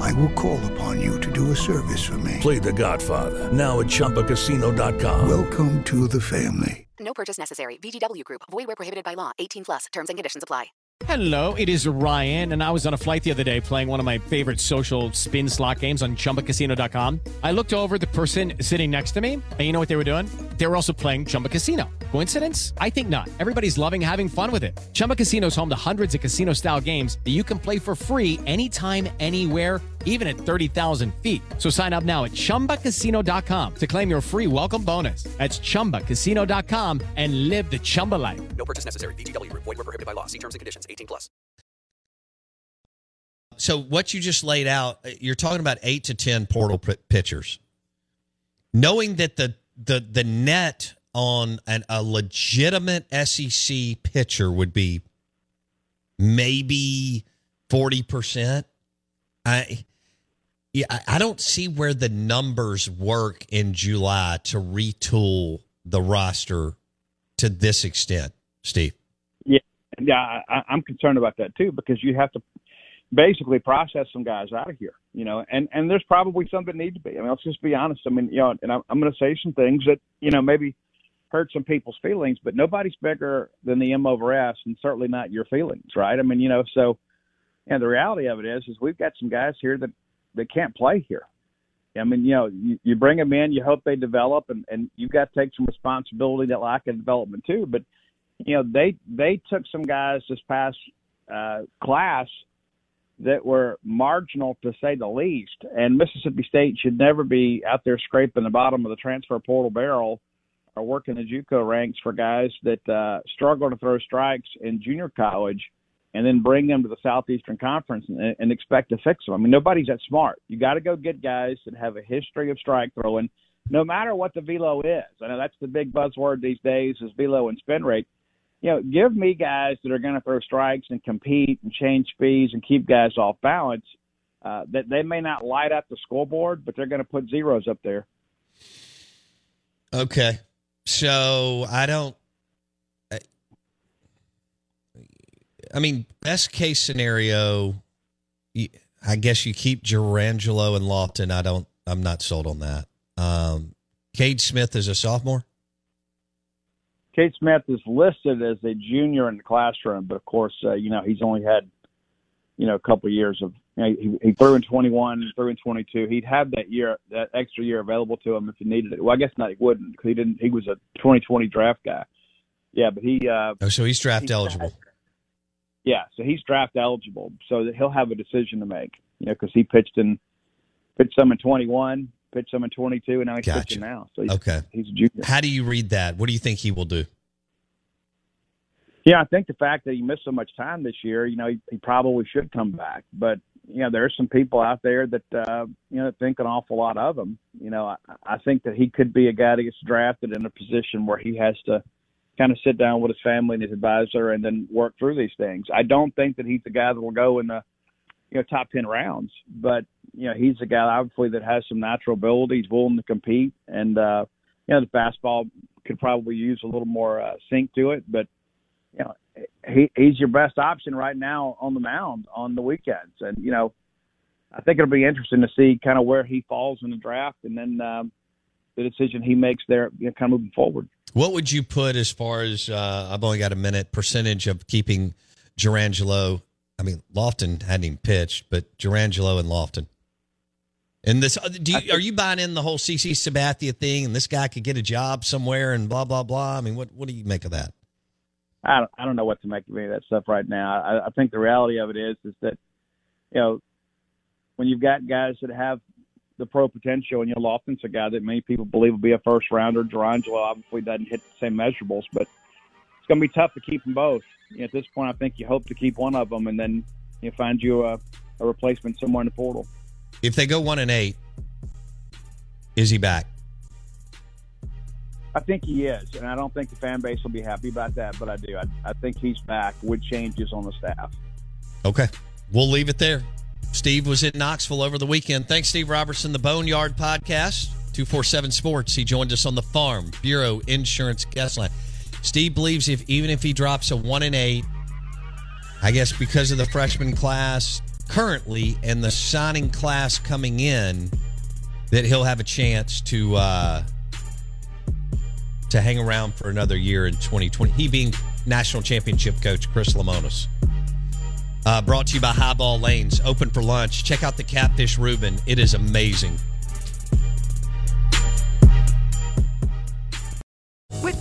I will call upon you to do a service for me. Play The Godfather now at ChumbaCasino.com. Welcome to the family. No purchase necessary. VGW Group. Void where prohibited by law. 18 plus. Terms and conditions apply. Hello, it is Ryan, and I was on a flight the other day playing one of my favorite social spin slot games on ChumbaCasino.com. I looked over at the person sitting next to me, and you know what they were doing? They were also playing Chumba Casino. Coincidence? I think not. Everybody's loving having fun with it. Chumba Casino is home to hundreds of casino-style games that you can play for free anytime, anywhere even at 30,000 feet. So sign up now at ChumbaCasino.com to claim your free welcome bonus. That's ChumbaCasino.com and live the Chumba life. No purchase necessary. VGW. Void were prohibited by law. See terms and conditions. 18 plus. So what you just laid out, uh, you're talking about eight to ten portal p- pitchers. Knowing that the the the net on an, a legitimate SEC pitcher would be maybe forty percent. I yeah, I- don't see where the numbers work in July to retool the roster to this extent, Steve. Yeah, yeah, I, I'm concerned about that too because you have to basically process some guys out of here, you know, and and there's probably some that need to be. I mean, let's just be honest. I mean, you know, and I'm, I'm going to say some things that you know maybe hurt some people's feelings, but nobody's bigger than the M over S, and certainly not your feelings, right? I mean, you know, so and the reality of it is, is we've got some guys here that that can't play here. I mean, you know, you, you bring them in, you hope they develop, and and you've got to take some responsibility that lack of development too. But you know, they they took some guys this past uh, class that were marginal to say the least, and Mississippi State should never be out there scraping the bottom of the transfer portal barrel or working the JUCO ranks for guys that uh, struggle to throw strikes in junior college and then bring them to the Southeastern Conference and, and expect to fix them. I mean, nobody's that smart. You got to go get guys that have a history of strike throwing, no matter what the velo is. I know that's the big buzzword these days is velo and spin rate. You know, give me guys that are going to throw strikes and compete and change speeds and keep guys off balance. Uh, that they may not light up the scoreboard, but they're going to put zeros up there. Okay. So I don't. I- I mean, best case scenario, I guess you keep Jurrangelo and Lofton. I don't. I'm not sold on that. Um, Cade Smith is a sophomore. Cade Smith is listed as a junior in the classroom, but of course, uh, you know he's only had, you know, a couple of years of. You know, he, he threw in 21, threw in 22. He'd have that year, that extra year available to him if he needed it. Well, I guess not. He wouldn't because he didn't. He was a 2020 draft guy. Yeah, but he. Uh, Oh, so he's draft He's eligible. yeah, so he's draft eligible, so that he'll have a decision to make. You know, because he pitched in, pitched some in 21, pitched some in 22, and now he's Gotcha. pitching now. So he's, Okay. he's a junior. How do you read that? What do you think he will do? Yeah, I think the fact that he missed so much time this year, you know, he, he probably should come back. But you know, there are some people out there that uh, you know think an awful lot of him. You know, I, I think that he could be a guy that gets drafted in a position where he has to kind of sit down with his family and his advisor and then work through these things. I don't think that he's the guy that will go in the you know top ten rounds, but you know he's a guy obviously that has some natural ability. He's willing to compete, and uh, you know the fastball could probably use a little more uh, sink to it, but you know he he's your best option right now on the mound on the weekends, and you know I think it'll be interesting to see kind of where he falls in the draft, and then um, the decision he makes there, you know, kind of moving forward. What would you put as far as uh, I've only got a minute percentage of keeping Jurrangelo? I mean, Lofton hadn't even pitched, but Jurrangelo and Lofton. And this, uh, do you, are you buying in the whole CC Sabathia thing? And this guy could get a job somewhere and blah blah blah. I mean, what what do you make of that? I don't, I don't know what to make of any of that stuff right now. I, I think the reality of it is is that you know when you've got guys that have the pro potential, and you know Lofton's a guy that many people believe will be a first rounder. Jurrangelo obviously doesn't hit the same measurables, but it's going to be tough to keep them both. You know, at this point, I think you hope to keep one of them, and then you know, find you a, a replacement somewhere in the portal. If they go one and eight, is he back? I think he is, and I don't think the fan base will be happy about that, but I do. I, I think he's back with changes on the staff. Okay. We'll leave it there. Steve was in Knoxville over the weekend. Thanks, Steve Robertson, the Boneyard Podcast, 247 Sports. He joined us on the Farm Bureau Insurance Guest Line. Steve believes if even if he drops a one and eight, I guess because of the freshman class currently and the signing class coming in, that he'll have a chance to uh, to hang around for another year in 2020. He being national championship coach Chris Lemonis. Uh, brought to you by Highball Lanes, open for lunch. Check out the Catfish Reuben. It is amazing.